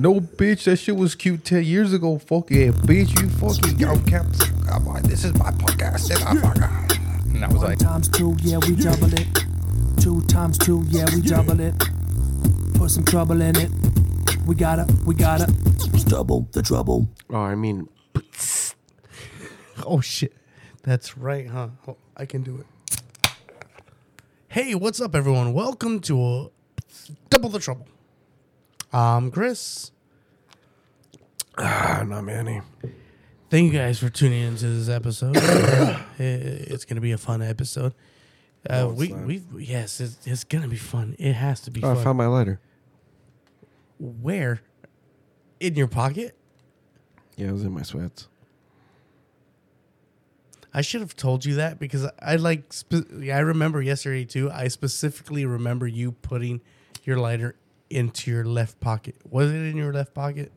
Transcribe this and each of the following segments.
No, bitch, that shit was cute 10 years ago. Fuck yeah, bitch, you fucking yo, kept. This is my podcast. This is my podcast. And I was One like, times two, yeah, we double it. Two times two, yeah, we double it. Put some trouble in it. We gotta, we gotta. Double the trouble. Oh, I mean, Oh shit, that's right, huh? Oh, I can do it. Hey, what's up, everyone? Welcome to uh, Double the Trouble. I'm Chris. ah, not Manny. Thank you guys for tuning into this episode. Uh, it's gonna be a fun episode. Uh, it's we not. we yes, it's, it's gonna be fun. It has to be Oh, I fun. found my lighter. Where? In your pocket? Yeah, it was in my sweats. I should have told you that because I like. Spe- I remember yesterday too. I specifically remember you putting your lighter into your left pocket. Was it in your left pocket?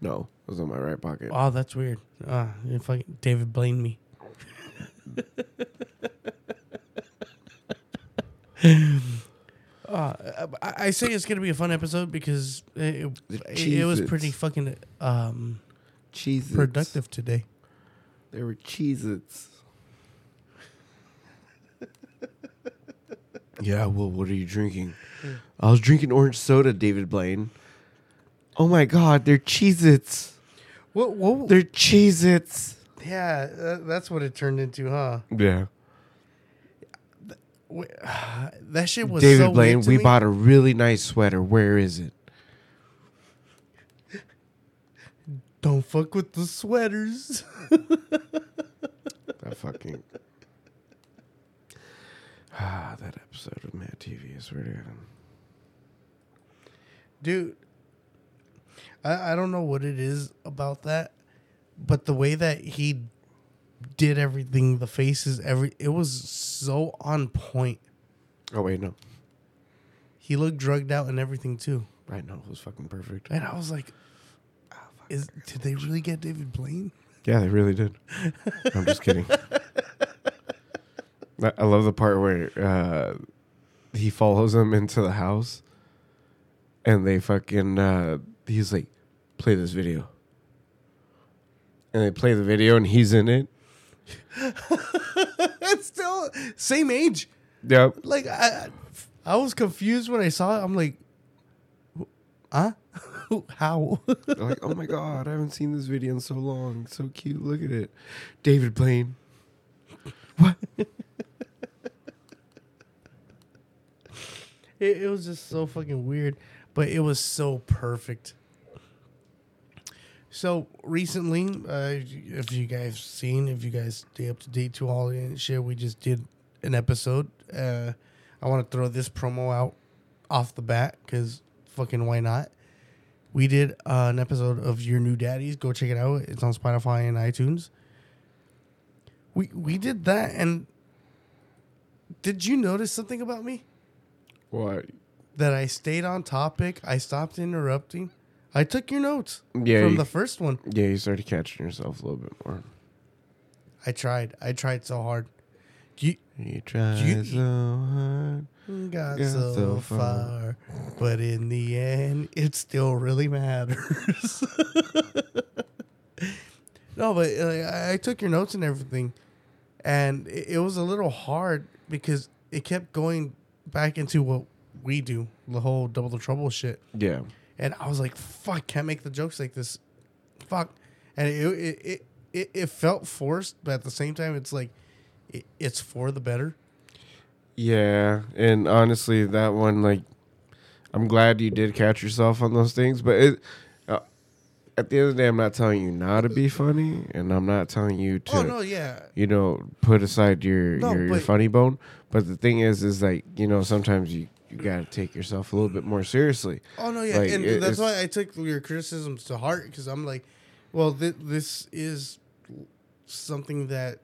No, it was in my right pocket. Oh, that's weird. Uh, if I David blamed me. uh, I, I say it's gonna be a fun episode because it, it, it was pretty fucking um, Cheez productive today. There were Cheez-Its. Yeah, well, what are you drinking? I was drinking orange soda, David Blaine. Oh my god, they're Cheez-Its. What? What? They're Cheez-Its. Yeah, that, that's what it turned into, huh? Yeah. Wh- That shit was David so Blaine, weird to we me. bought a really nice sweater. Where is it? Don't fuck with the sweaters. That fucking. Ah, that episode of Mad TV, is to God. Dude, I, I don't know what it is about that, but the way that he did everything, the faces, every it was so on point. Oh, wait, no. He looked drugged out and everything too. Right, no, it was fucking perfect. And I was like, is did they really get David Blaine? Yeah, they really did. I'm just kidding. I love the part where uh, he follows him into the house, and they fucking. Uh, he's like, "Play this video," and they play the video, and he's in it. It's still same age. Yep. Like I, I was confused when I saw it. I'm like, huh? How? Like, "Oh my god, I haven't seen this video in so long. It's so cute. Look at it." David Blaine. It, it was just so fucking weird, but it was so perfect. So recently, uh, if you guys seen, if you guys stay up to date to all the shit, we just did an episode. Uh, I want to throw this promo out off the bat because fucking why not? We did uh, an episode of Your New Daddies. Go check it out. It's on Spotify and iTunes. We we did that, and did you notice something about me? What? that I stayed on topic. I stopped interrupting. I took your notes Yeah, from you- the first one. Yeah, you started catching yourself a little bit more. I tried. I tried so hard. You You tried You- so hard. got Got so, so far. far. but in the end, it still really matters. no, but uh, I I took your notes and everything, and it, it was a little hard because it kept going back into what we do, the whole double the trouble shit. Yeah. and I was like, "Fuck, can't make the jokes like this." Fuck, and it it it, it, it felt forced, but at the same time, it's like it, it's for the better. Yeah, and honestly, that one like, I'm glad you did catch yourself on those things, but it. At the end of the day, I'm not telling you not to be funny, and I'm not telling you to, oh no, yeah, you know, put aside your No, your, your funny bone. But the thing is, is like you know, sometimes you you gotta take yourself a little bit more seriously. oh no, yeah, Like, and it- that's why I took your criticisms to heart because I'm like, well, th- this is something that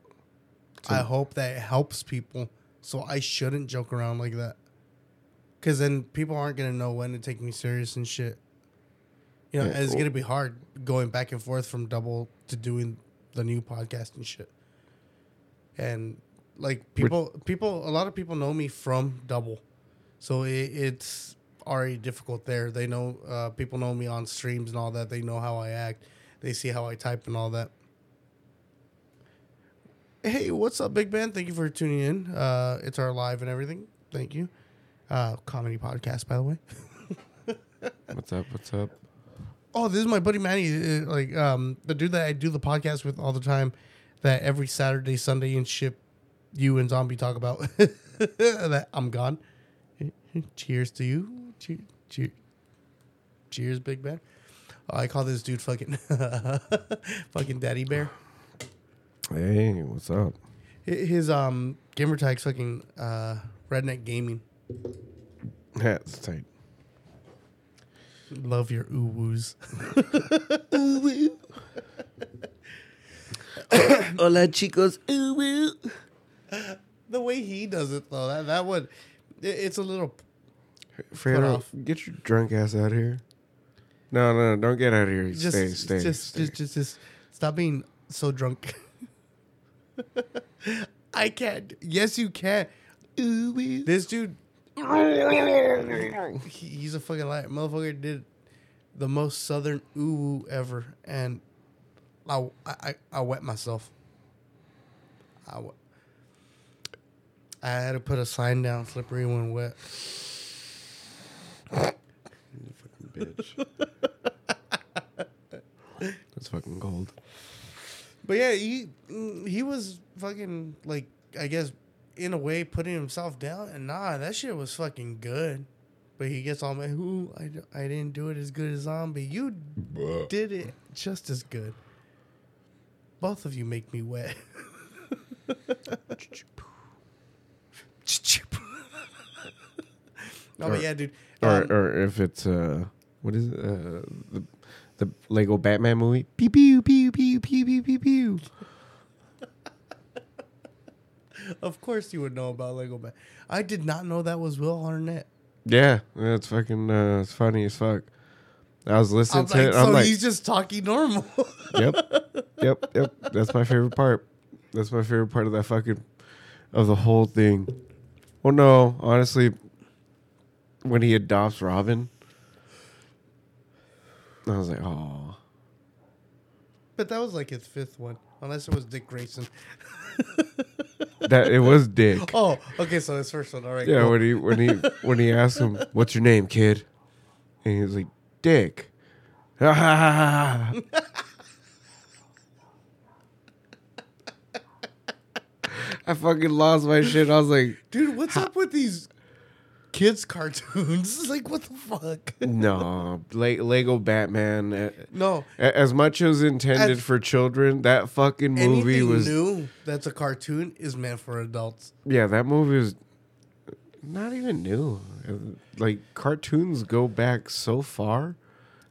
I hope that helps people, so I shouldn't joke around like that. Because then people aren't gonna know when to take me serious and shit. You know, Yeah, it's gonna be hard going back and forth from double to doing the new podcast and shit. And like people, people, a lot of people know me from double, so it, it's already difficult there. They know uh, people know me on streams and all that. They know how I act. They see how I type and all that. Hey, what's up, Big Ben? Thank you for tuning in. Uh, it's our live and everything. Thank you. Uh, comedy podcast, by the way. What's up? What's up? Oh, this is my buddy Manny, uh, like um, the dude that I do the podcast with all the time. That every Saturday, Sunday, and ship you and Zombie talk about. that I'm gone. Cheers to you. Cheers, Big Ben. Oh, I call this dude fucking fucking Daddy Bear. Hey, what's up? His um gamer tag's fucking uh, Redneck Gaming. That's tight. Love your ooh woos. Hola, chicos. Ooh, woo. the way he does it though, that that would it, it's a little Fredo, uh, off. get your drunk ass out of here. No, no, no, don't get out of here. just stay, stay, just, stay. just just just stop being so drunk. I can't. Yes, you can. This dude, he- he's a fucking liar. Motherfucker did the most southern ooh ever, and I I I wet myself. I wet. I had to put a sign down, slippery when wet. You fucking bitch. That's fucking cold. But yeah, he he was fucking like I guess in a way putting himself down, and nah, that shit was fucking good. But he gets all mad. Who I, I didn't do it as good as zombie. You did it just as good. Both of you make me wet. no, but yeah, dude. Or, um, or if it's uh, what is it? Uh, the the Lego Batman movie. Pew pew pew pew pew pew pew pew. of course, you would know about Lego Man. I did not know that was Will Arnett. Yeah, that's fucking. Uh, it's funny as fuck. I was listening I'm to like, it. so I'm like, he's just talking normal. yep, yep, yep. That's my favorite part. That's my favorite part of that fucking of the whole thing. Well, no, honestly, when he adopts Robin, I was like, oh, But that was like his fifth one, unless it was Dick Grayson. that it was Dick. Oh, okay, so his first one. All right. Yeah, cool. when he when he when he asked him, "What's your name, kid?" and he was like, "Dick." I fucking lost my shit. I was like, dude, what's up with these kids cartoons? like, what the fuck? "No, Le- Lego Batman." uh, No, a- As much as intended As- for children, that fucking movie anything was new that's a cartoon is meant for adults. yeah, that movie was not even new. Like cartoons go back so far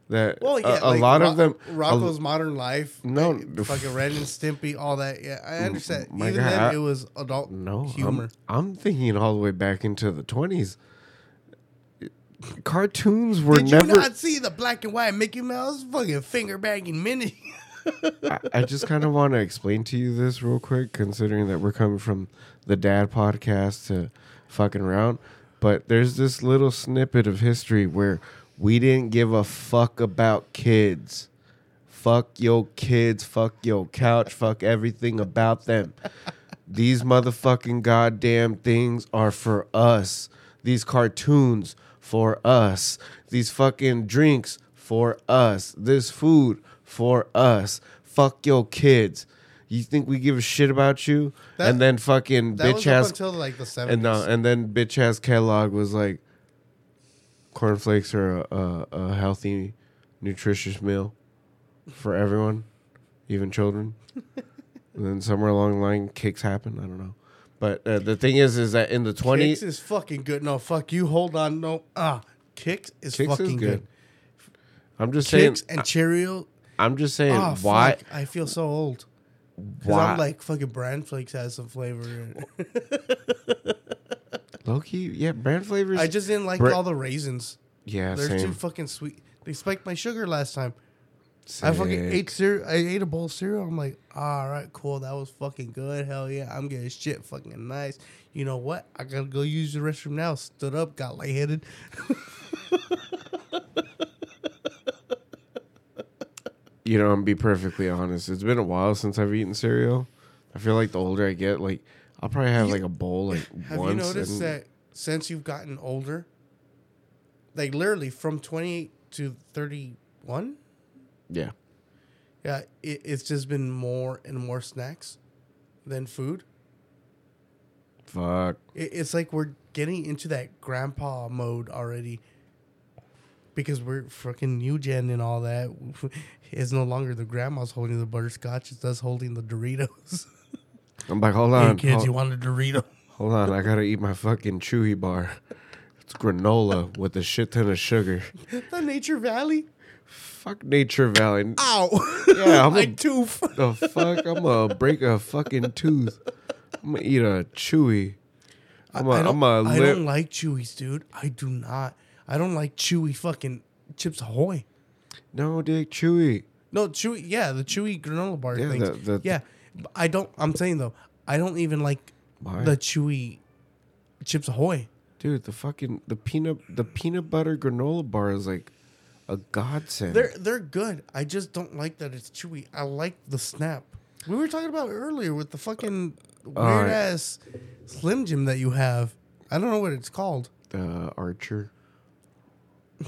that Well, a- yeah, a, like lot Ro- of them Rocko's Modern Life. No, like, fucking Ren and Stimpy, all that. Yeah, I understand. my Even God, then, I- it was adult No, humor. I'm, I'm thinking all the way back into the 20s. Cartoons were Did never. you not see the black and white Mickey Mouse fucking finger bagging Minnie? I, I just kind of want to explain to you this real quick, considering that we're coming from the dad podcast to fucking around. But there's this little snippet of history where we didn't give a fuck about kids. Fuck your kids, fuck your couch, fuck everything about them. These motherfucking goddamn things are for us. These cartoons for us. These fucking drinks for us. This food for us. Fuck your kids. You think we give a shit about you? That- and then fucking That bitch was ass up until like the uh, seventies. and no, and then bitch ass Kellogg was like, cornflakes are a, a, a healthy, nutritious meal for everyone, even children. and then somewhere along the line, Kix happen. I don't know, but uh, the thing is, is that in the twenties, Kix is fucking good. No, fuck you. Hold on. No, ah, Kix is Kix is fucking good. good. I'm just saying, Kix and Cheerio. I'm just saying, Oh, why, fuck. I feel so old. Because why, I'm like fucking bran flakes has some flavor in it. low key, yeah, brand flavors. I just didn't like Bra- all the raisins. yeah, They're too fucking sweet. They spiked my sugar last time. I fucking ate cereal. I ate a bowl of cereal. I'm like, all right, cool. That was fucking good. Hell yeah. I'm getting shit fucking nice. You know what? I gotta go use the restroom now. Stood up, got lightheaded. You know, and be perfectly honest, it's been a while since I've eaten cereal. I feel like the older I get, like I'll probably have like a bowl like Have once. Have you noticed and- that since you've gotten older, like literally from 28 to 31, Yeah, yeah, it, it's just been more and more snacks than food. fuck. It, it's like we're getting into that grandpa mode already because we're fucking new gen and all that. It's no longer the grandma's holding the butterscotch; it's us holding the Doritos. I'm like, hold hey on, kids, hold, you want a Dorito? hold on. I gotta eat my fucking chewy bar. It's granola with a shit ton of sugar. the Nature Valley. Fuck Nature Valley. Ow! Yeah, I'm my a- tooth. The fuck? I'm gonna break a fucking tooth. I'm gonna eat a chewy. I'm I a, don't, I'm a I lip. don't like Chewies, dude. I do not. I don't like Chewy fucking Chips Ahoy. No, dick, chewy. No, Chewy. Yeah, the Chewy granola bar Yeah, things. the- the- yeah, but I don't. I'm saying though, I don't even like Why? the Chewy Chips Ahoy. Dude, the fucking the peanut the peanut butter granola bar is like a godsend. They're they're good. I just don't like that it's chewy. I like the snap. We were talking about earlier with the fucking weird Alright. ass Slim Jim that you have. I don't know what it's called. the Archer.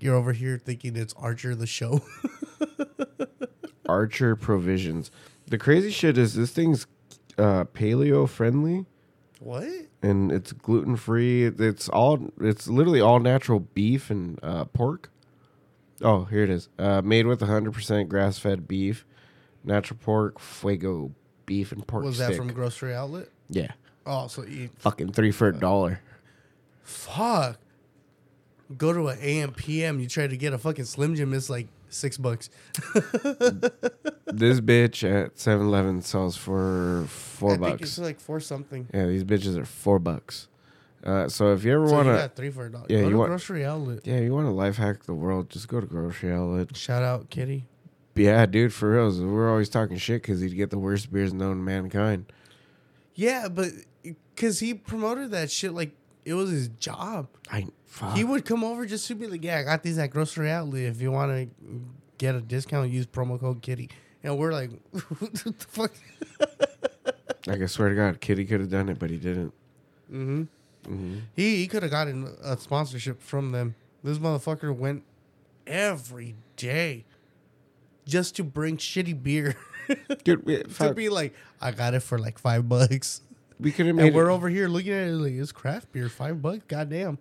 You're over here thinking it's Archer the show. Archer Provisions. The crazy shit is this thing's uh, paleo friendly what? and it's gluten free. It's all it's literally all natural beef and uh, pork. Oh, here it is. Uh, made with 100% grass fed beef, natural pork, fuego beef and pork Was stick. that from grocery outlet? yeah, Oh, so you fucking three for a dollar. fuck. Go to an AM PM. You try to get a fucking Slim Jim. It's like six bucks. this bitch at 7-Eleven sells for four I think bucks. it's like four something. Yeah, these bitches are four bucks. Uh, so if you ever So want to, three for a dollar. Yeah, Go you to want- grocery outlet. yeah, you want to life hack the world, just go to grocery outlet. Shout out, Kitty. Yeah, dude, for reals, we're always talking shit because he'd get the worst beers known to mankind. Yeah, but because he promoted that shit like it was his job. I fuck. He would come over just to be like, "Yeah, I got these at grocery outlet. If you want to get a discount, use promo code Kitty." And we're like, "What the fuck?" like I swear to God, Kitty could have done it, but he didn't. hmm hmm He he could have gotten a sponsorship from them. This motherfucker went every day just to bring shitty beer Dude, we, to be like, "I got it for like five bucks." we could have made. And we're it, over here looking at it like it's craft beer, five bucks. Goddamn.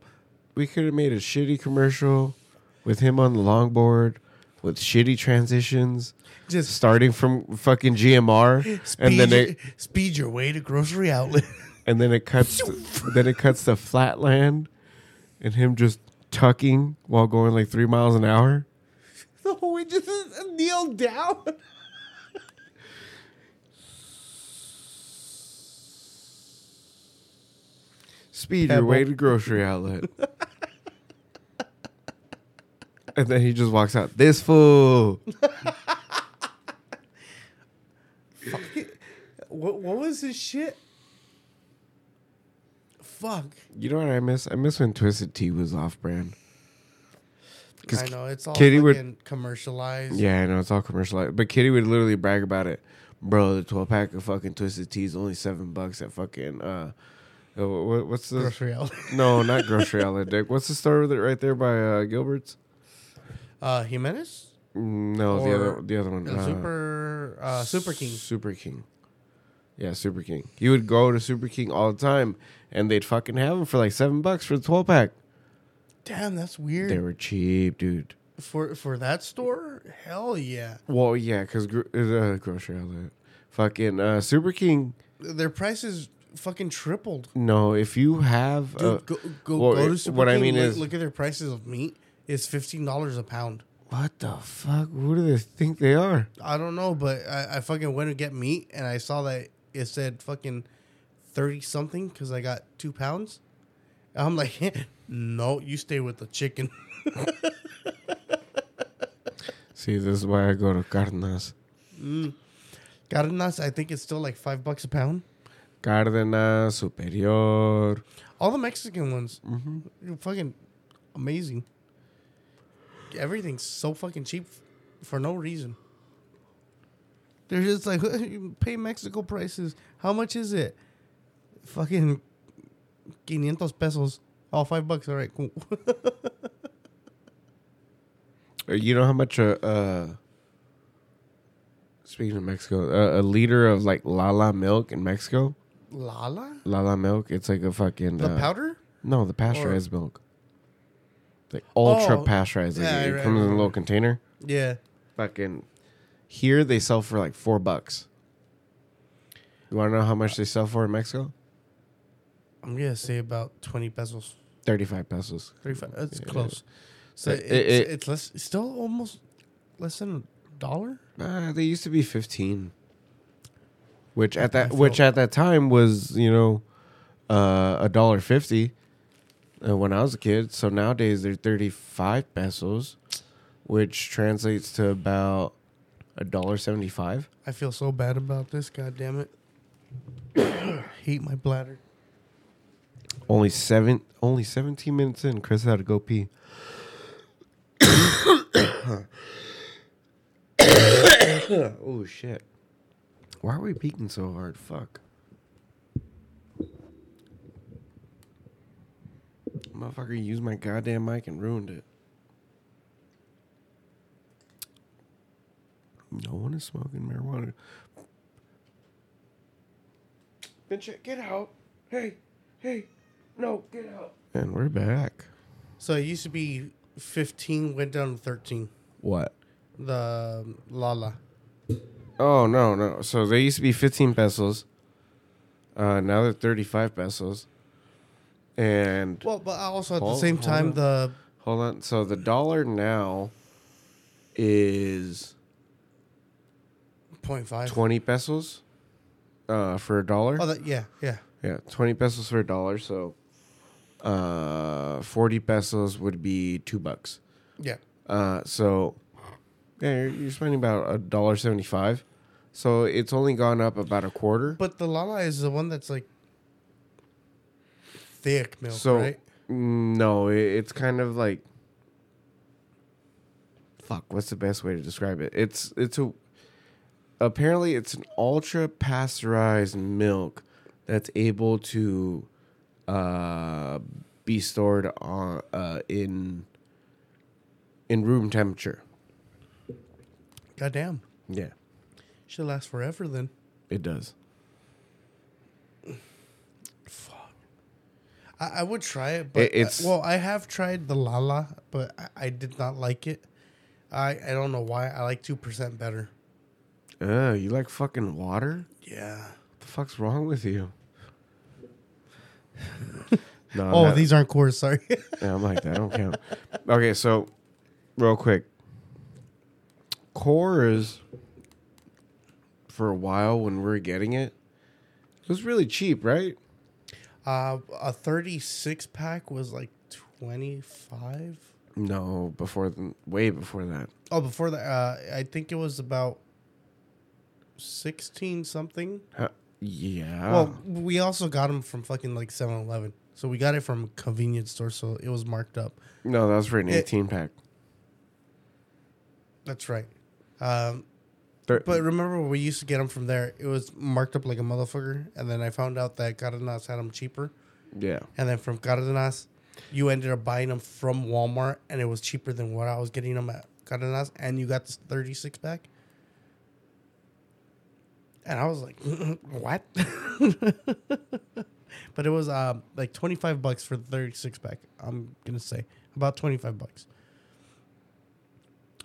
we could have made a shitty commercial with him on the longboard with shitty transitions, Just starting from fucking GMR, speed, and then it speed your way to grocery outlet. and then it cuts then it cuts to flatland and him just tucking while going like three miles an hour. The whole way just kneel down. speed your way to grocery outlet. And then he just walks out this fool. What, what was his shit? Fuck. you know what i miss i miss when twisted tea was off brand I know it's all Kitty would- fucking commercialized. yeah i know it's all commercialized but kitty would literally brag about it bro the 12 pack of fucking twisted tea is only seven bucks at fucking uh uh, what, what's the Grocery outlet. no not grocery outlet dick what's the store with it right there by uh gilbert's Uh, Jimenez. Mm, No, the other the other one. Uh, Super uh, Super King. Super King. Yeah, Super King. He would go to Super King all the time, and they'd fucking have them for like seven bucks for the twelve pack. Damn, that's weird. They were cheap, dude. for for that store, hell yeah. Well, yeah, because gro- uh, grocery outlet, fucking uh, Super King. Their prices fucking tripled. No, if you have, Dude, uh, go go, well, go to Super what I King, mean look, is- look at their prices of meat. It's fifteen dollars a pound. what the fuck? Who do they think they are? I don't know, but I, I fucking went to get meat and I saw that it said fucking thirty something because I got two pounds. I'm like, no, you stay with the chicken. See, this is why I go to Cardenas. Cardenas, I think it's still like five bucks a pound. Cardenas, Superior. All the Mexican ones, Mm-hmm. You're fucking amazing. Everything's so fucking cheap for no reason. They're just like pay Mexico prices. How much is it? Fucking 500 pesos. Oh, five bucks. All right, cool. You know how much a uh, speaking of Mexico, a, a liter of like Lala milk in Mexico? Lala? Lala milk, it's like a fucking The uh, powder? No, the pasteurized milk. Like ultra Oh, pasteurized. Yeah, it right, comes in a little container. Yeah. Fucking here they sell for like four bucks. You wanna know how much they sell for in Mexico? I'm going to say about 20 pesos. Thirty five pesos. 35. It's Yeah. close. So It- it's, it- it's less, still almost less than a dollar? Uh, they used to be fifteen. Which at that which at that time was, you know, uh, a dollar fifty uh, when I was a kid. So nowadays they're thirty five pesos, which translates to about a dollar seventy five. I feel so bad about this. God damn it. Hate my bladder. Only seven only seventeen minutes in, Chris had to go pee. oh shit. Why are we peeking so hard? Fuck. Motherfucker used my goddamn mic and ruined it. No one is smoking marijuana. Vincent, get out. Hey, hey, no, get out. And we're back. So it used to be 15, went down to 13. What? The um, Lala. Oh no, no. So they used to be fifteen pesos. Uh, now they're thirty-five pesos. And Well, but also at Hold- the same time, on. the hold on. So the dollar now is 0.5. twenty pesos. Uh, for a dollar. Oh, that, yeah, yeah. Yeah, twenty pesos for a dollar. So, uh, forty pesos would be two bucks. Yeah. Uh, so yeah, you're, you're spending about a dollar seventy-five. So it's only gone up about a quarter. But the Lala is the one that's like thick milk, So right? no, it, it's kind of like fuck. What's the best way to describe it? It's it's a apparently it's an ultra pasteurized milk that's able to uh, be stored on uh, in in room temperature. Goddamn. Yeah, Should last forever then. it does. I, I would try it, but It- it's- uh, well, I have tried the Lala, but I, I did not like it. I I don't know why. I like two percent better. Uh, you like fucking water? Yeah. What the fuck's wrong with you? No, Oh, that- these aren't Coors. Sorry. Yeah, I'm like that. I don't count. Okay, so real quick, Coors for a while when we are getting it, it was really cheap, right? uh, a thirty-six pack was like twenty-five. No, before the, way before that. Oh, before that, uh, I think it was about sixteen something. Huh, yeah. Well, we also got them from fucking like 7-Eleven. So we got it from a convenience store, so it was marked up. no, that was for an it- 18 pack. That's right. Um, Thir- but remember, when we used to get them from there. It was marked up like a motherfucker, and then I found out that Cardenas had them cheaper. yeah. And then from Cardenas, you ended up buying them from Walmart, and it was cheaper than what I was getting them at Cardenas, and you got this 36 pack. And I was like, what? but it was uh, like 25 bucks for the 36 pack. I'm going to say about 25 bucks.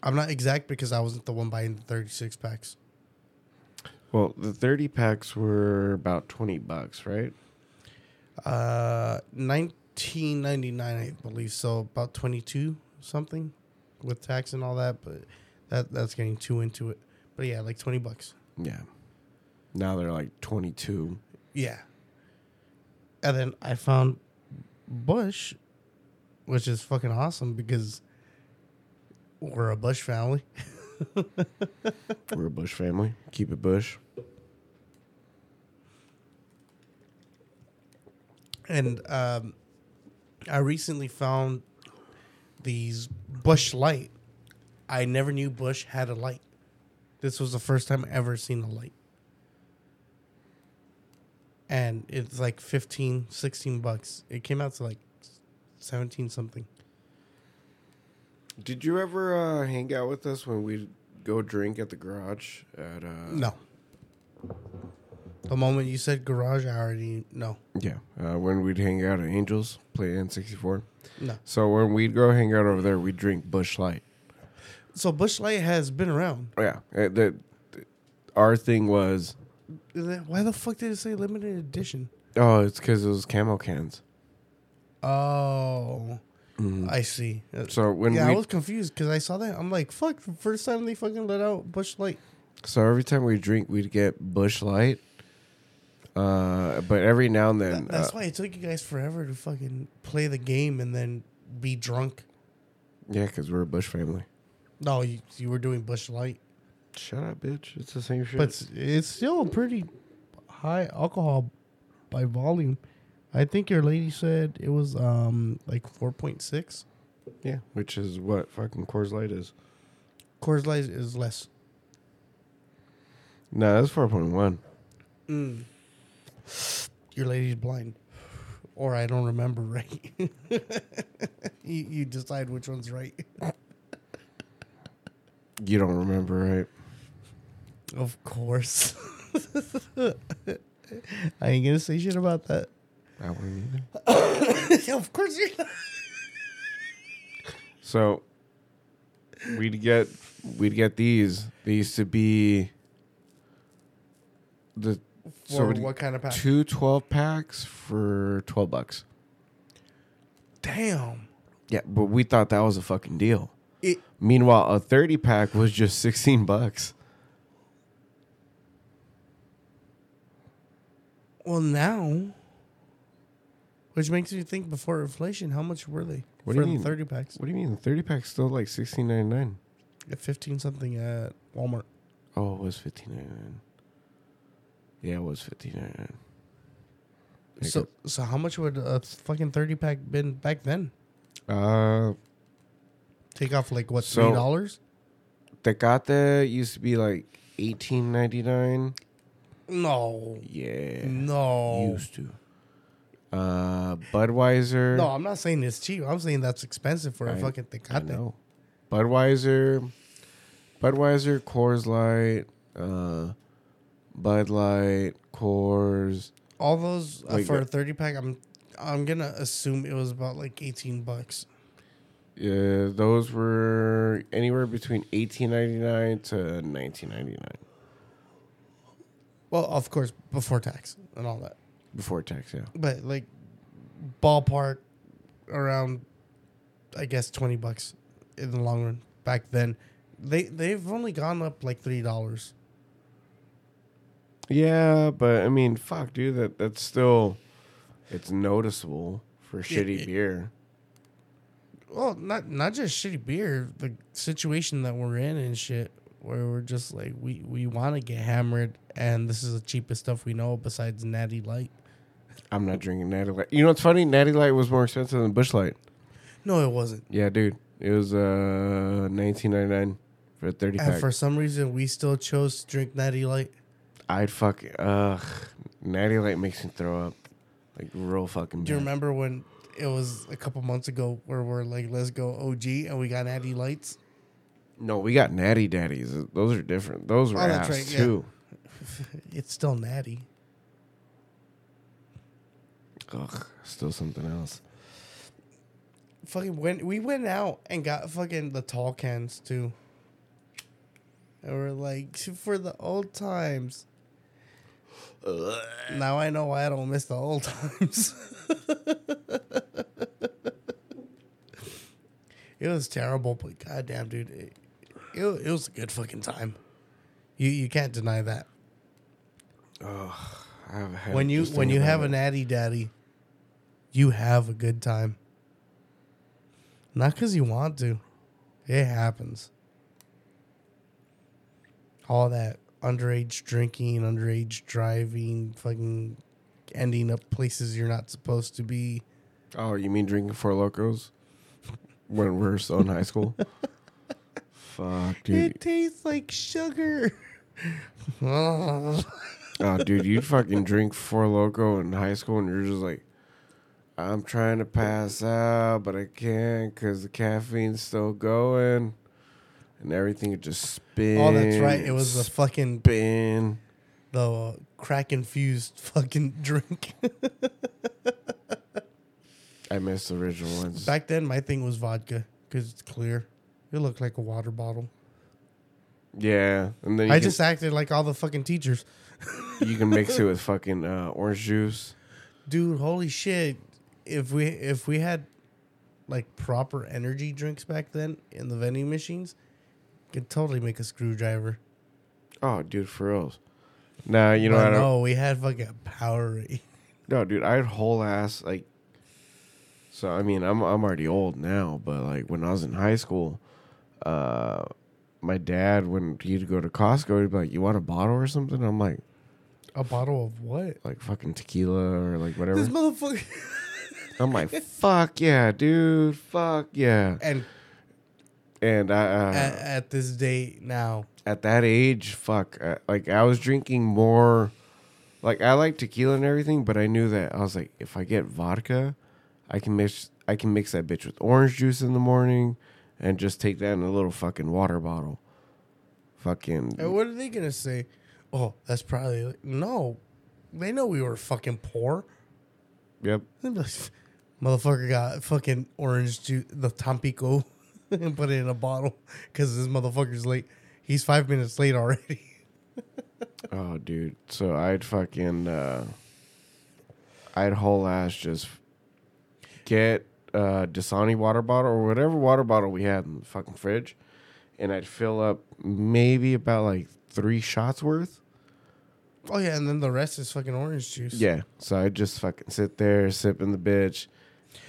I'm not exact because I wasn't the one buying the 36 packs. Well, the 30 packs were about 20 bucks, right? Uh, 1999, I believe. So about 22 something with tax and all that. But that that's getting too into it. But yeah, like 20 bucks. Yeah. Now they're like 22. Yeah. And then I found Busch, which is fucking awesome because we're a Busch family. We're a Busch family. Keep it Busch. And um, I recently found these Busch Light. I never knew Busch had a light. This was the first time I ever seen a light. And it's like 15, 16 bucks. It came out to like 17 something. Did you ever uh, hang out with us when we'd go drink at the garage at uh No. The moment you said garage, I already know. Yeah. Uh, when we'd hang out at Angels, play N64. No. So when we'd go hang out over there, we'd drink Busch Light. So Busch Light has been around. Yeah. Uh, the, our thing was, Why the fuck did it say limited edition? oh, it's because it was camo cans. Oh, I see. Uh, So when yeah, I was confused because I saw that. I'm like, fuck, the first time they fucking let out Busch Light. so every time we drink, we'd get Busch Light. Uh, but every now and then, That- that's uh, why it took you guys forever to fucking play the game and then be drunk. yeah, because we're a Busch family. No, you, you were doing Busch Light. Shut up, bitch. It's the same shit. But it's, it's still pretty high alcohol by volume. I think your lady said it was um like 4.6. yeah, which is what fucking Coors Light is. Coors Light is less. No, that's four point one. Mm. Your lady's blind. Or I don't remember right. you, you decide which one's right. You don't remember, right? Of course. I ain't gonna say shit about that. I wouldn't either. of course you're not. So we'd get we'd get these. They used to be the so For we'd- what kind of pack? two 12 packs for 12 bucks. Damn. Yeah, but we thought that was a fucking deal. It Meanwhile, a 30 pack was just 16 bucks. Well now. Which makes me think before inflation, how much were they What do for you the mean? thirty packs? What do you mean? The 30 pack's still like 16.99. At fifteen something at Walmart. Oh, it was 15.99. Yeah, it was 15.99. So so how much would a fucking thirty pack been back then? Uh, Take off like what So- three dollars? Tecate used to be like 18.99. No, Yeah. no, Used to. Uh, Budweiser. no. I'm not saying it's cheap. I'm saying that's expensive for a I- fucking I Tecate. know. Budweiser, Budweiser, Coors Light, uh, Bud Light, Coors. All those uh, for a thirty pack. I'm I'm gonna assume it was about like eighteen bucks. Yeah, those were anywhere between eighteen ninety nine to nineteen ninety nine Well, of course, before tax and all that. before tax. Yeah, But like ballpark around I guess twenty bucks in the long run. Back then. They they've only gone up like three dollars. yeah, but I mean, fuck, dude, that that's still it's noticeable for shitty it- beer. Well, not not just shitty beer, the situation that we're in and shit, where we're just like we we want to get hammered, and this is the cheapest stuff we know besides Natty Light. I'm not drinking Natty Light. You know what's funny? Natty Light was more expensive than Busch Light. No, it wasn't. Yeah, dude, it was uh nineteen ninety nine for a thirty And pack. for some reason, we still chose to drink Natty Light. I'd fuck ugh. Natty Light makes me throw up. Like real fucking Do you bad. remember when it was a couple months ago where we're like, let's go OG, and we got Natty Lights? No, we got Natty Daddies. Those are different. Those were Oh, that's ass right, yeah. too. It's still Natty. Ugh, still something else. Fucking when we went out and got fucking the tall cans too. And we're like, for the old times. Now I know why I don't miss the old times. it was terrible, but goddamn, dude, it, it, it was a good fucking time. You you can't deny that. I've had When you when you have it. an addy daddy, you have a good time. Not because you want to, it happens. all that underage drinking, underage driving, fucking ending up places you're not supposed to be. Oh, you mean drinking Four Lokos when we're still in high school? Fuck, dude. It tastes like sugar. Oh, dude, you'd fucking drink Four Loko in high school, and you're just like, I'm trying to pass out, but I can't because the caffeine's still going, and everything just spin. oh, that's right. It was the fucking spin. the uh, crack infused fucking drink. I missed the original ones. Back then, my thing was vodka because it's clear. It looked like a water bottle. Yeah, and then I can, just acted like all the fucking teachers. you can mix it with fucking uh, orange juice. Dude, holy shit! If we if we had like proper energy drinks back then in the vending machines, could totally make a screwdriver. Oh, dude, for reals. Nah, you know But I don't. no, we had fucking Powerade. No, dude, I had whole ass like. So I mean, I'm I'm already old now, but like when I was in high school, uh, my dad when he'd go to Costco, he'd be like, "You want a bottle or something?" I'm like, A bottle of what? like fucking tequila or like whatever. This motherfucker. I'm like, fuck yeah, dude, fuck yeah. and And I uh, at, at this date now, at that age, fuck, uh, like I was drinking more. Like I like tequila and everything, but I knew that I was like, if I get vodka, I can mix. I can mix that bitch with orange juice in the morning, and just take that in a little fucking water bottle. Fucking and what are they gonna say? Oh, that's probably no. They know we were fucking poor. yep. They'd be like, Motherfucker got fucking orange juice, the Tampico, and put it in a bottle because this motherfucker's late. He's five minutes late already. Oh, dude. So I'd fucking, uh, I'd whole ass just get uh Dasani water bottle or whatever water bottle we had in the fucking fridge, and I'd fill up maybe about like three shots worth. Oh yeah, and then the rest is fucking orange juice. Yeah. So I'd just fucking sit there sipping the bitch,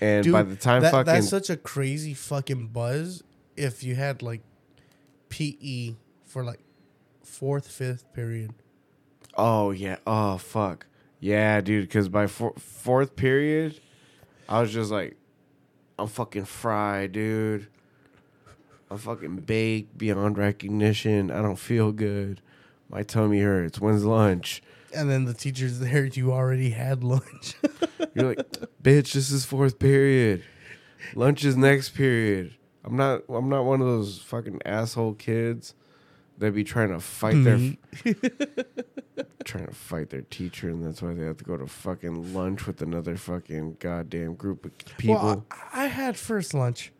and Dude, by the time that, fucking that's such a crazy fucking buzz. If you had like PE for like fourth, fifth period, oh yeah, oh fuck, yeah, dude. Because by four, fourth period, I was just like, I'm fucking fried, dude. I'm fucking baked beyond recognition. I don't feel good. My tummy hurts. When's lunch? and then the teacher's there, you already had lunch. You're like, bitch, this is fourth period. Lunch is next period. I'm not. I'm not one of those fucking asshole kids that be trying to fight their mm-hmm. trying to fight their teacher, and that's why they have to go to fucking lunch with another fucking goddamn group of people. Well, I, I had first lunch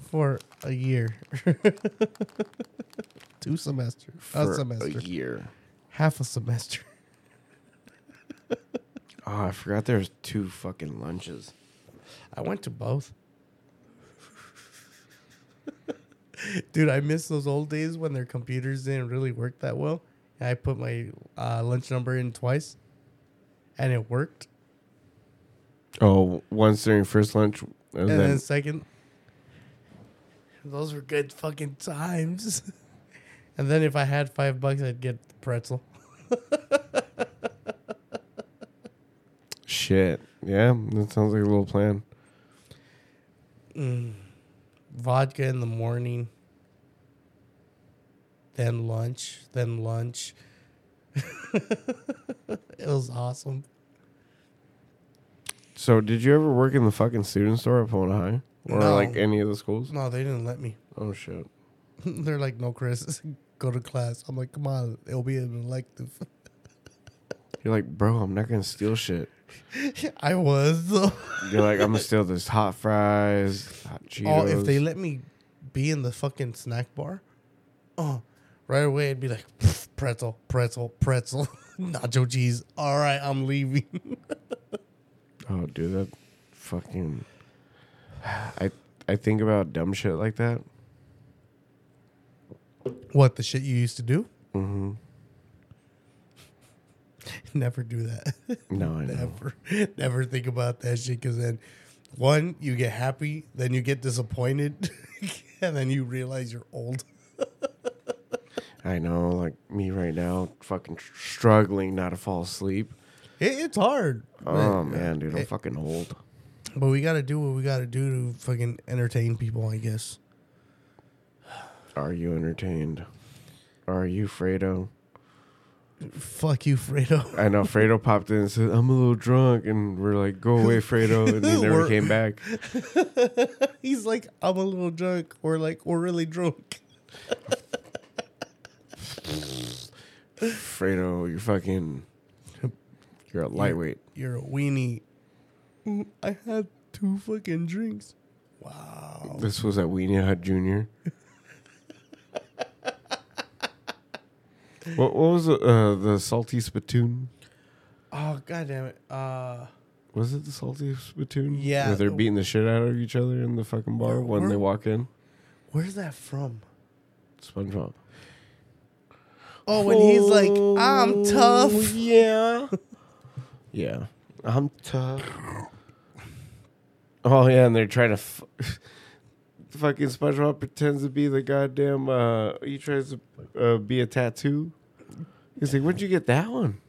for a year, two semesters, a for a semester, year. half a semester. Oh, I forgot there's two fucking lunches. I went to both. Dude, I miss those old days when their computers didn't really work that well. And I put my uh, lunch number in twice, and it worked. Oh, once during first lunch, and, then, then second, those were good fucking times. and then if I had five bucks, I'd get the pretzel. shit. Yeah, that sounds like a little plan. Mm. Vodka in the morning, then lunch, then lunch. it was awesome. So, did you ever work in the fucking student store at Pomona High, or No. like any of the schools? No, they didn't let me. Oh shit. They're like, no, Chris, go to class. I'm like, come on, it'll be an elective. You're like, bro, I'm not gonna steal shit. I was though. You're like, I'm gonna steal this hot fries, hot Cheetos. Oh, if they let me be in the fucking snack bar, oh, right away I'd be like, pretzel, pretzel, pretzel, nacho cheese. All right, I'm leaving. oh, dude, that fucking. I I think about dumb shit like that. what the shit you used to do? Mm-hmm. Never do that. No, I know. never, never think about that shit. Because then, one, you get happy, then you get disappointed, and then you realize you're old. I know, like me right now, fucking struggling not to fall asleep. It, it's hard. Oh but- man, uh, dude, I'm it- fucking old. But we gotta do what we gotta do to fucking entertain people, I guess. Are you entertained? Are you Fredo? Fuck you, Fredo. I know Fredo popped in and said, I'm a little drunk. And we're like, go away, Fredo. And he never came back. He's like, I'm a little drunk. We're like, we're really drunk. Fredo, you're fucking, you're a lightweight. You're a weenie. I had two fucking drinks. Wow. This was at Weenie Hut Jr. what, what was it, uh, the salty spittoon? Oh god damn it. Uh Was it the salty spittoon? Yeah. Where they're beating the shit out of each other in the fucking bar Where- when where- they walk in? where's that from? SpongeBob. Oh, when he's like, I'm tough. Yeah. yeah. I'm tough. Oh, yeah, and they're trying to. F- fucking SpongeBob pretends to be the goddamn. Uh, he tries to uh, be a tattoo. He's like, Where'd you get that one?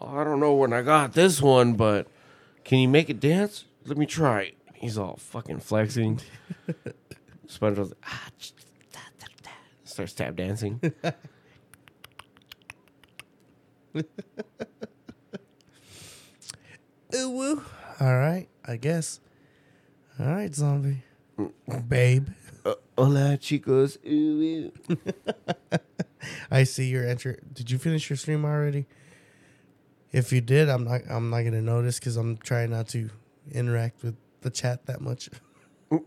Oh, I don't know when I got this one, but can you make it dance? Let me try. it." He's all fucking flexing. SpongeBob's like, ah, da, da, da." starts tap dancing. Ooh, woo. All right, I guess. All right, zombie. Babe. Uh, hola, chicos. I see your entry. Did you finish your stream already? If you did, I'm not. I'm not gonna notice because I'm trying not to interact with the chat that much.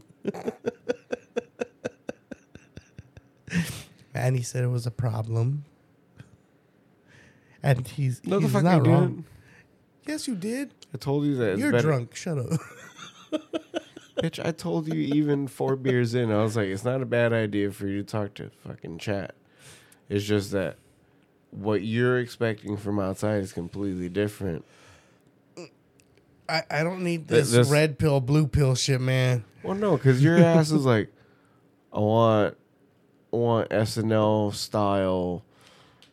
and he said it was a problem, and he's No, the he's fuck not wrong. didn't. Yes, you did. I told you that. You're better. drunk. Shut up. Bitch, I told you even four beers in. I was like, it's not a bad idea for you to talk to fucking chat. It's just that what you're expecting from outside is completely different. I, I don't need this, this- red pill, blue pill shit, man. Well, no, because your ass is like, I want, I want SNL style,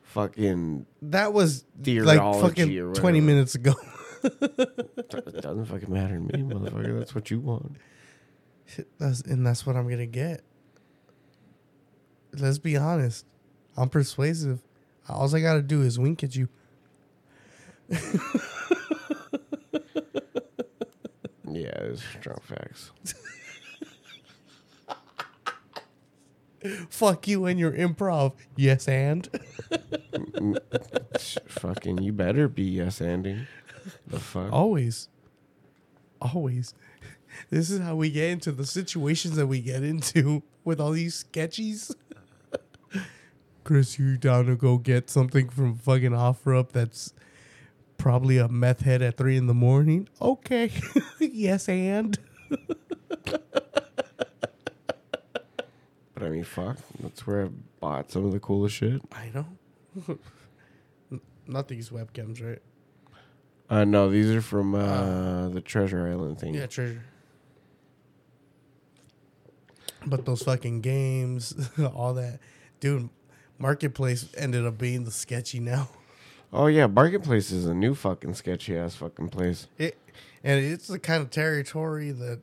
fucking. That was like fucking twenty minutes ago. It doesn't fucking matter to me, motherfucker. That's what you want. That's, and that's what I'm gonna get. Let's be honest. I'm persuasive. All I gotta do is wink at you. Yeah, it's strong facts. Fuck you and your improv. Yes, and fucking, you better be yes ending. The fuck? always, always. This is how we get into the situations that we get into with all these sketchies. Chris, you down to go get something from fucking OfferUp that's probably a meth head at three in the morning? Okay. yes, and But I mean, fuck. That's where I bought some of the coolest shit. I know. Not these webcams, right? Uh, no, these are from uh, the Treasure Island thing. Yeah, treasure. But those fucking games, all that, dude. Marketplace ended up being the sketchy now. Oh yeah, Marketplace is a new fucking sketchy ass fucking place. It and it's the kind of territory that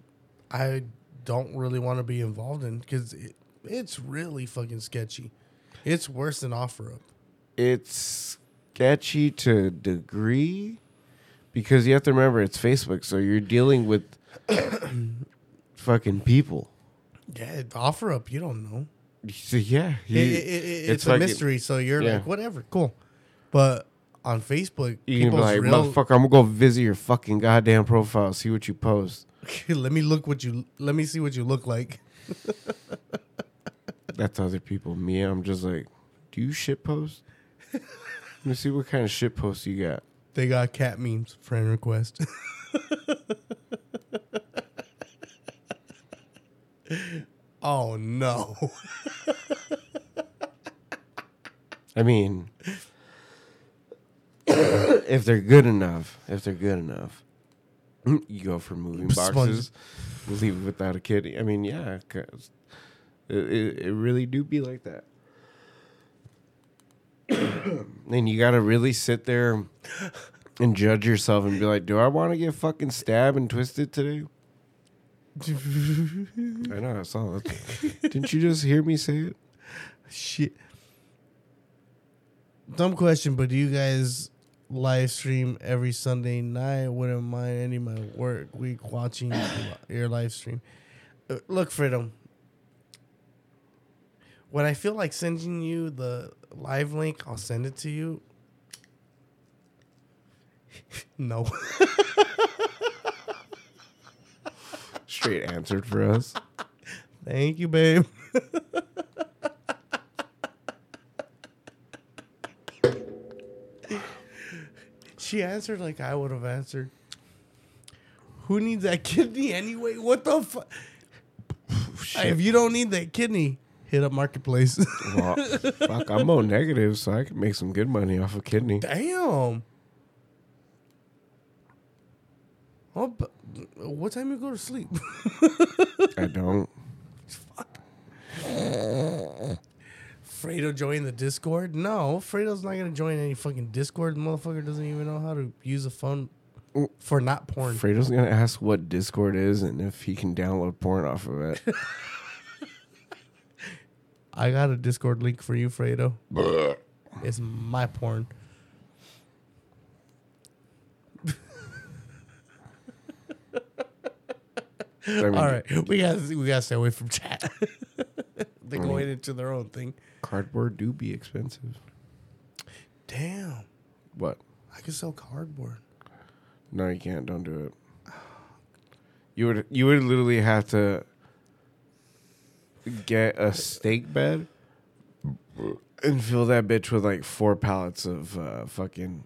I don't really want to be involved in because it, it's really fucking sketchy. It's worse than OfferUp. It's sketchy to a degree because you have to remember it's Facebook, so you're dealing with fucking people. Yeah, OfferUp. you don't know. So yeah, It- you- it- it- it's, a fucking- mystery, so you're yeah. like, whatever, cool. But on Facebook, You can be like, real, motherfucker, I'm gonna go visit your fucking goddamn profile, see what you post. let me look what you let me see what you look like. That's other people. Me, I'm just like, do you shit post? Let me see what kind of shit posts you got. They got cat memes, friend request. Oh no. I mean, if they're good enough, if they're good enough, you go for moving Sponge. boxes, leave it without a kitty. I mean, yeah, 'cause it, it, it really do be like that. and you got to really sit there and judge yourself and be like, do I want to get fucking stabbed and twisted today? I know, I saw it. Didn't you just hear me say it? Shit. Dumb question, but do you guys live stream every Sunday night? Wouldn't mind any of my work week watching your live stream. Uh, Look, Freedom. When I feel like sending you the live link, I'll send it to you. no. Straight answered for us. Thank you, babe. she answered like I would have answered. Who needs that kidney anyway? What the fuck? If you don't need that kidney, hit up Marketplace. Well, fuck, I'm O negative, so I can make some good money off a kidney. Damn. Oh, but what time you go to sleep? I don't. Fuck. Fredo join the Discord? No, Fredo's not gonna join any fucking Discord. The motherfucker doesn't even know how to use a phone for not porn. Fredo's gonna ask what Discord is and if he can download porn off of it. I got a Discord link for you, Fredo. it's my porn. I mean, All right, we got we got to stay away from chat. They're I mean- going into their own thing. Cardboard do be expensive. Damn, What? I could sell cardboard. No, you can't. Don't do it. You would you would literally have to get a steak bed and fill that bitch with like four pallets of uh, fucking.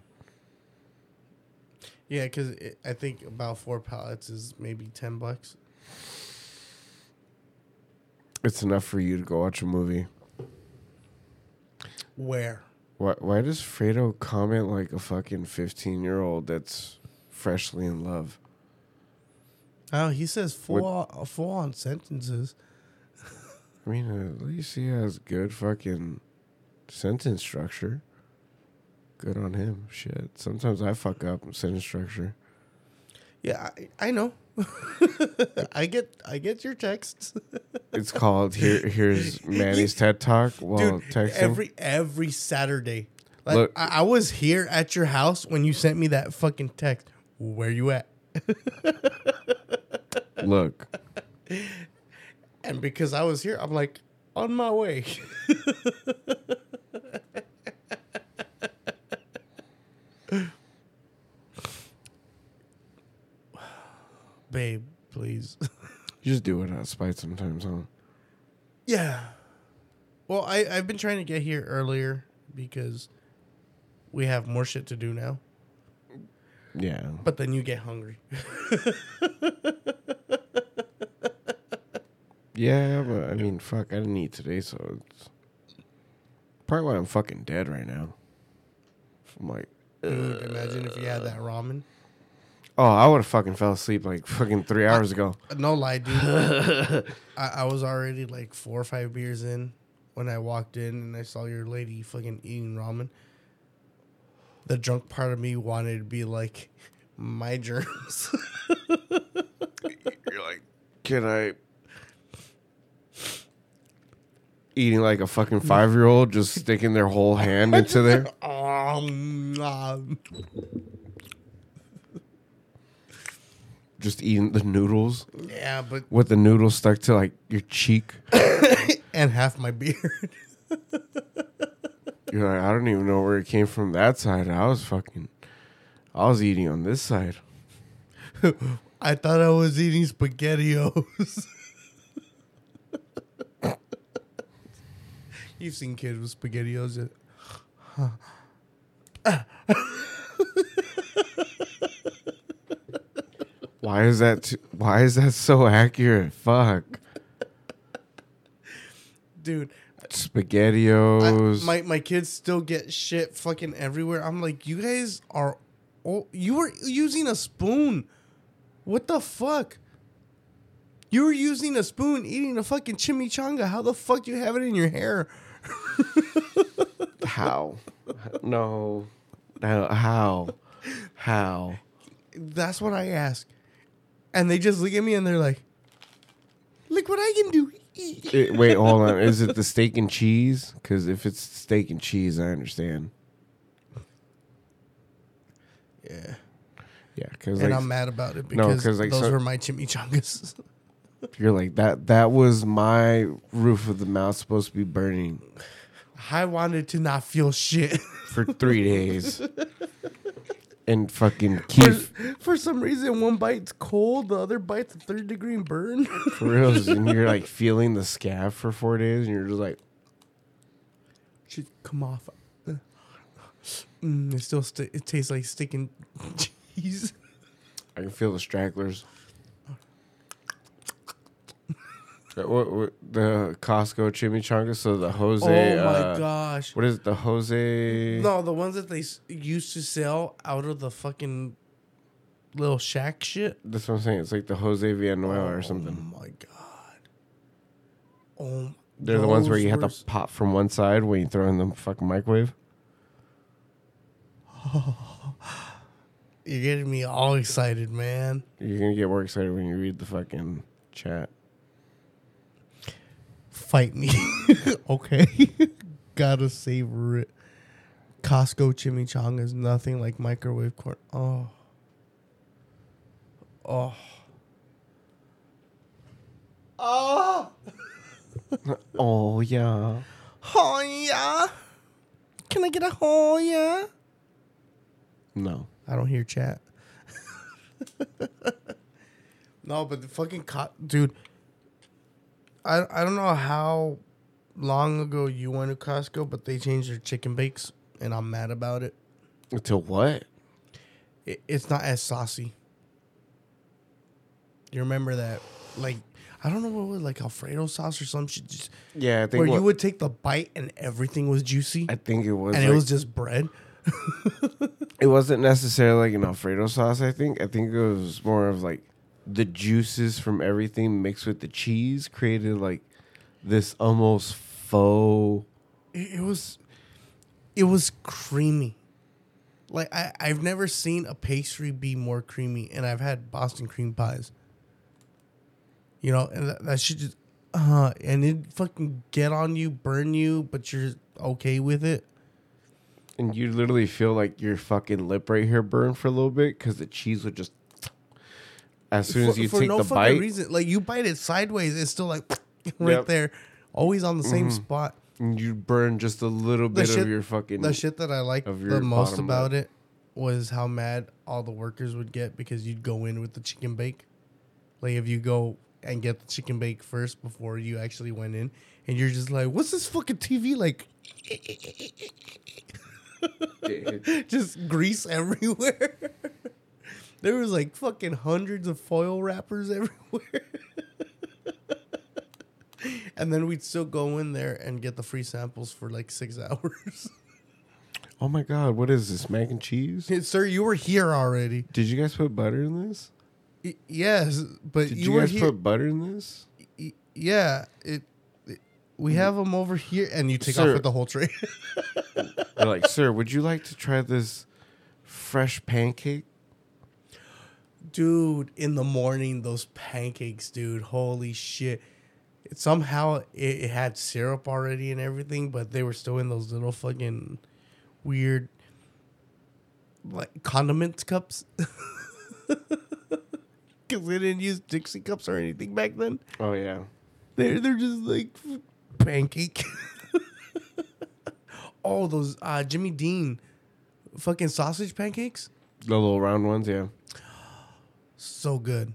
Yeah, because I think about four pallets is maybe ten bucks. It's enough for you to go watch a movie. Where? Why? Why does Fredo comment like a fucking fifteen year old that's freshly in love? Oh, he says full on, full on sentences. I mean, at least he has good fucking sentence structure. Good on him. Shit. Sometimes I fuck up sentence structure. Yeah, I, I know. I get I get your texts. It's called here. Here's Manny's TED Talk while Dude, texting. every every Saturday. Like Look- I, I was here at your house when you sent me that fucking text. Where you at? Look, And because I was here, I'm like on my way. Babe, please. you just do it out of spite sometimes, huh? Yeah. Well, I, I've been trying to get here earlier because we have more shit to do now. Yeah. But then you get hungry. Yeah, but I mean, fuck, I didn't eat today, so it's probably why I'm fucking dead right now. I'm like, Dude, imagine if you had that ramen. Oh, I would have fucking fell asleep like fucking three hours ago. No lie, dude. I, I was already like four or five beers in when I walked in and I saw your lady fucking eating ramen. The drunk part of me wanted to be like, my germs. You're like, can I? Eating like a fucking five year old, just sticking their whole hand into there. um, um, Just eating the noodles yeah, but with the noodles stuck to like your cheek. and half my beard. You're like, I don't even know where it came from that side. I was fucking, I was eating on this side. I thought I was eating spaghettios. You've seen kids with spaghettios. Why is that? T- why is that so accurate? Fuck. Dude, I, Spaghettios. my my kids still get shit fucking everywhere. I'm like, you guys are, oh, you were using a spoon. What the fuck? You were using a spoon eating a fucking chimichanga. How the fuck do you have it in your hair? How? No. How? How? How? That's what I ask. And they just look at me and they're like, look what I can do. Eh, wait, hold on. Is it the steak and cheese? Because if it's steak and cheese, I understand. Yeah. Yeah, because And like, I'm mad about it No, because 'cause, like, those so- were my chimichangas. you're like that. That was my roof of the mouth supposed to be burning I wanted to not feel shit. for three days, and fucking for, Keith for some reason, one bite's cold, the other bite's a third degree burn. for reals, and you're like feeling the scab for four days, and you're just like, Should come off. Mm, it still st- it tastes like sticking cheese. I can feel the stragglers. Uh, what, what, the Costco chimichanga, so the Jose. oh my uh, gosh! What is it, the Jose? No, the ones that they s- used to sell out of the fucking little shack shit. That's what I'm saying. It's like the Jose Villanueva or something. Oh my god! Oh, They're the ones where you have to pop from one side when you throw in the fucking microwave. You're getting me all excited, man. You're gonna get more excited when you read the fucking chat. Fight me. okay. Gotta savor it. Costco chimichanga is nothing like microwave corn. Oh. Oh. Oh. Oh yeah. Oh yeah. Can I get a oh yeah? No. I don't hear chat. no, but the fucking co- dude. I I don't know how long ago you went to Costco, but they changed their chicken bakes, and I'm mad about it. To what? it it's not as saucy. You remember that? Like I don't know what it was like Alfredo sauce or some shit, just Yeah, I think where what, you would take the bite and everything was juicy, I think it was. and like- it was just bread. It wasn't necessarily like an Alfredo sauce. I think. I think it was more of like the juices from everything mixed with the cheese created like this almost faux. it, it was it was creamy like I, i've never seen a pastry be more creamy and i've had boston cream pies you know and that, that should just uh and it fucking get on you burn you but you're okay with it And you literally feel like your fucking lip right here burn for a little bit because the cheese would just. As soon as you for take no the fucking bite, reason like you bite it sideways it's still like right Yep. there always on the same Mhm. spot and you burn just a little The bit shit- of your fucking. the shit that I liked of the your most bottom about it was how mad all the workers would get because you'd go in with the chicken bake. Like if you go and get the chicken bake first before you actually went in, and you're just like, "What's this fucking TV like?" just grease everywhere. There was like fucking hundreds of foil wrappers everywhere. and then we'd still go in there and get the free samples for like six hours. Oh my god, what is this mac and cheese? Hey, Sir, you were here already. Did you guys put butter in this? Y- yes, but Did you, you, guys here. put butter in this? y- yeah, it, it- We mm. have them over here, and you take Sir. off with the whole tray. They're like, sir, would you like to try this fresh pancake? Dude, in the morning, those pancakes, dude. Holy shit! It, somehow it, it had syrup already and everything, but they were still in those little fucking weird like condiment cups. Because they didn't use Dixie cups or anything back then. Oh yeah. They're they're just like pancake. oh, those uh, Jimmy Dean fucking sausage pancakes, The little round ones, yeah. So good.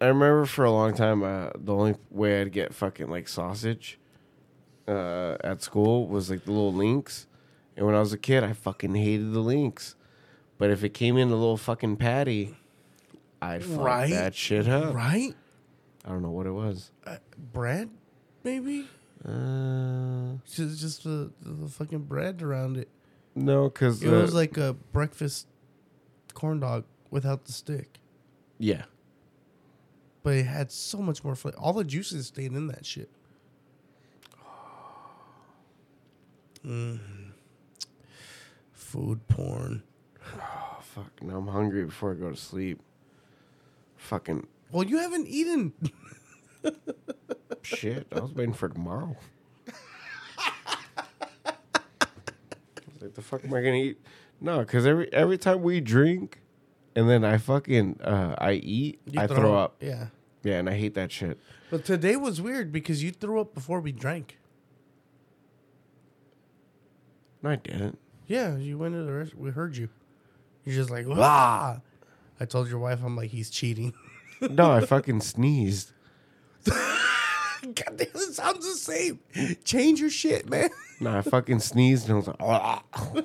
I remember for a long time, uh, the only way I'd get fucking like sausage uh, at school was like the little links. And when I was a kid, I fucking hated the links. But if it came in a little fucking patty, I'd fuck Right? that shit up. Right? I don't know what it was. Uh, bread, maybe. Uh, Just just the, the fucking bread around it. No, because It was uh, like a breakfast corn dog without the stick, yeah, but it had so much more flavor. All the juices stayed in that shit. oh Food porn. Oh fuck! Now I'm hungry before I go to sleep. Fucking Well, you haven't eaten. shit! I was waiting for tomorrow. I was like, the fuck am I gonna eat? No, because every every time we drink, and then I fucking uh, I eat, You I throw up. Yeah. Yeah, and I hate that shit. But today was weird because you threw up before we drank. No, I didn't. Yeah, you went to the rest. We heard you. You're just like, ah. I told your wife, I'm like, he's cheating. No, I fucking sneezed. God damn, it sounds the same. Change your shit, man. No, I fucking sneezed and I was like, "Ah." it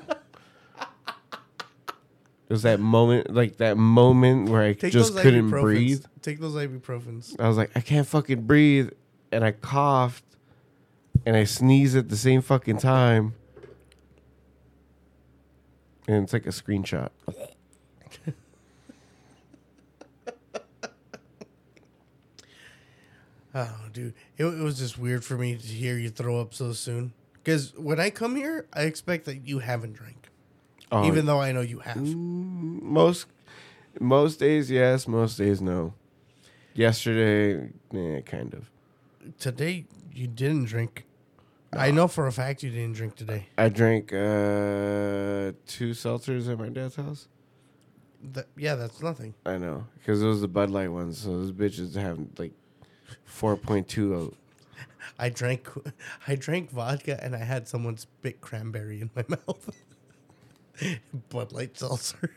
was that moment, like that moment where I Take just those couldn't ibuprofens. breathe. Take those ibuprofens. I was like, I can't fucking breathe, and I coughed, and I sneezed at the same fucking time, and it's like a screenshot. Oh, dude, it, it was just weird for me to hear you throw up so soon. Because when I come here, I expect that you haven't drank, Oh, even though I know you have. most most days yes, most days no. Yesterday, yeah, kind of. Today, you didn't drink. I know for a fact you didn't drink today. I drank uh, two seltzers at my dad's house. That, yeah, that's nothing. I know because it was the Bud Light ones, so those bitches have like four point two. Oh. I drank, I drank vodka and I had someone spit cranberry in my mouth. Bud Light seltzer.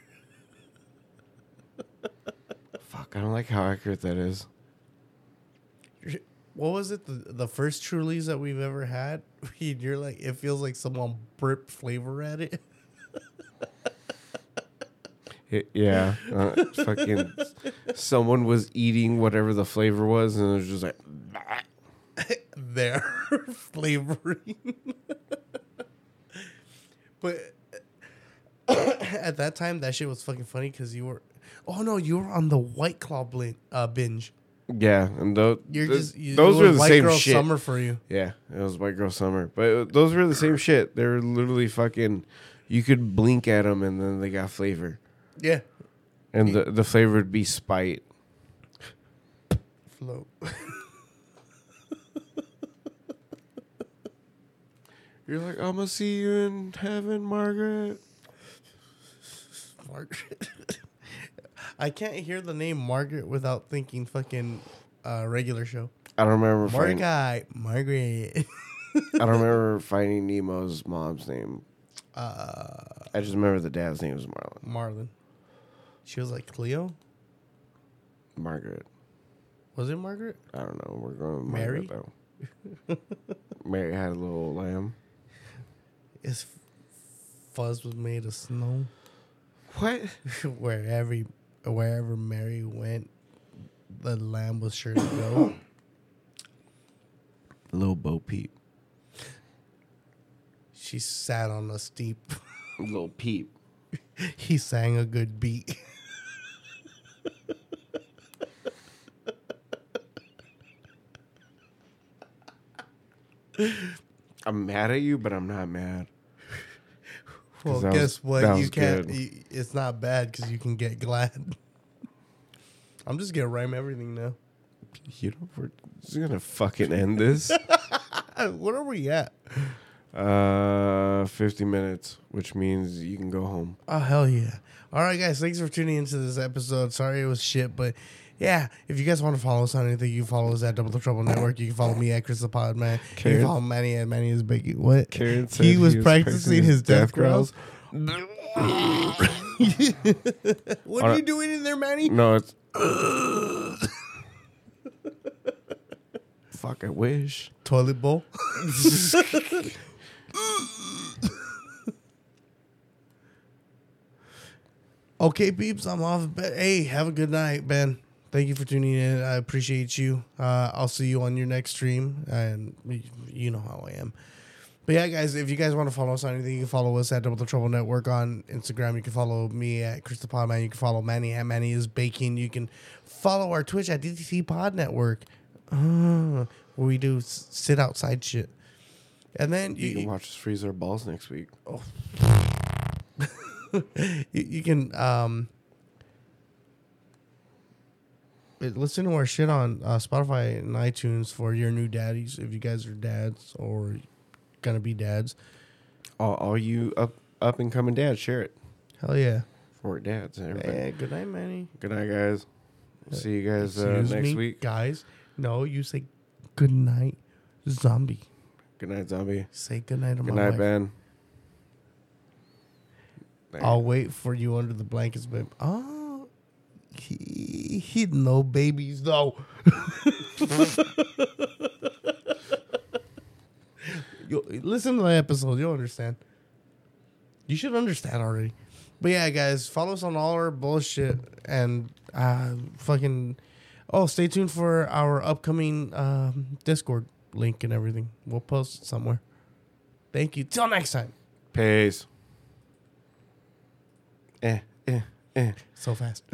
Fuck, I don't like how accurate that is. What was it? The, the first Trulies that we've ever had? You're like, it feels like someone burped flavor at it. It- yeah, uh, fucking. Someone was eating whatever the flavor was, and it was just like, Their flavoring. but at that time, that shit was fucking funny because you were. Oh no, you were on the White Claw blin- uh, binge. yeah, and those You're th- just you, those were the White same Girl shit. Summer for you. Yeah, it was White Girl Summer, but it- those were the same shit. They were literally fucking. You could blink at them, and then they got flavor, Yeah, and the the flavor would be spite. float. You're like, I'm gonna see you in heaven, Margaret. Margaret. I can't hear the name Margaret without thinking fucking uh, regular show. I don't remember finding. Margaret, Margaret. I don't remember finding Nemo's mom's name. uh, I just remember the dad's name was Marlin. Marlin. She was like Cleo. Margaret. Was it Margaret? I don't know. We're going with Mary? Margaret, though. Mary had a little lamb. His fuzz was made of snow. What? wherever wherever Mary went, the lamb was sure to go. Little Bo Peep. she sat on a steep. Little Peep. he sang a good beat. I'm mad at you, but I'm not mad. Well, guess was- what? You can't. You, it's not bad because you can get glad. I'm just gonna rhyme everything now. You know, we're just gonna fucking end this. what are we at? uh, 50 minutes, which means you can go home. Oh hell yeah! All right, guys, thanks for tuning into this episode. Sorry it was shit, but yeah, if you guys want to follow us on anything, you can follow us at Double the Trouble Network. You can follow me at Chris the Pod Man. You can follow Manny at Manny is Biggie. What? Karen said he was practicing his death growls. growls. What are you doing in there, Manny? No, it's. Fuck, I wish. Toilet bowl. okay, peeps, I'm off. But hey, have a good night, Ben. Thank you for tuning in. I appreciate you. Uh, I'll see you on your next stream, and you know how I am. But yeah, guys, if you guys want to follow us on anything, you can follow us at Double the Trouble Network on Instagram. You can follow me at Chris the Pod Man. You can follow Manny at Manny is Baking. You can follow our Twitch at DTC Pod Network, uh, where we do sit outside shit. And then You you, can watch us freeze our balls next week. you can um listen to our shit on uh, Spotify and iTunes for your new daddies if you guys are dads or gonna be dads. All, all you up up and coming dads, share it Hell yeah! for dads and everybody. Good night, Manny. Good night, guys. See you guys uh, next me, week. guys. No, you say good night, zombie. Good night, zombie. Say good night to Good my night, wife. Ben. I'll wait for you under the blankets, babe. Oh, he he'd know babies though. you listen to the episode, you'll understand. You should understand already. But yeah, guys, follow us on all our bullshit and uh, fucking. Oh, stay tuned for our upcoming um, Discord link and everything. We'll post it somewhere. Thank you. Till next time. Peace. Eh, eh, eh. So fast.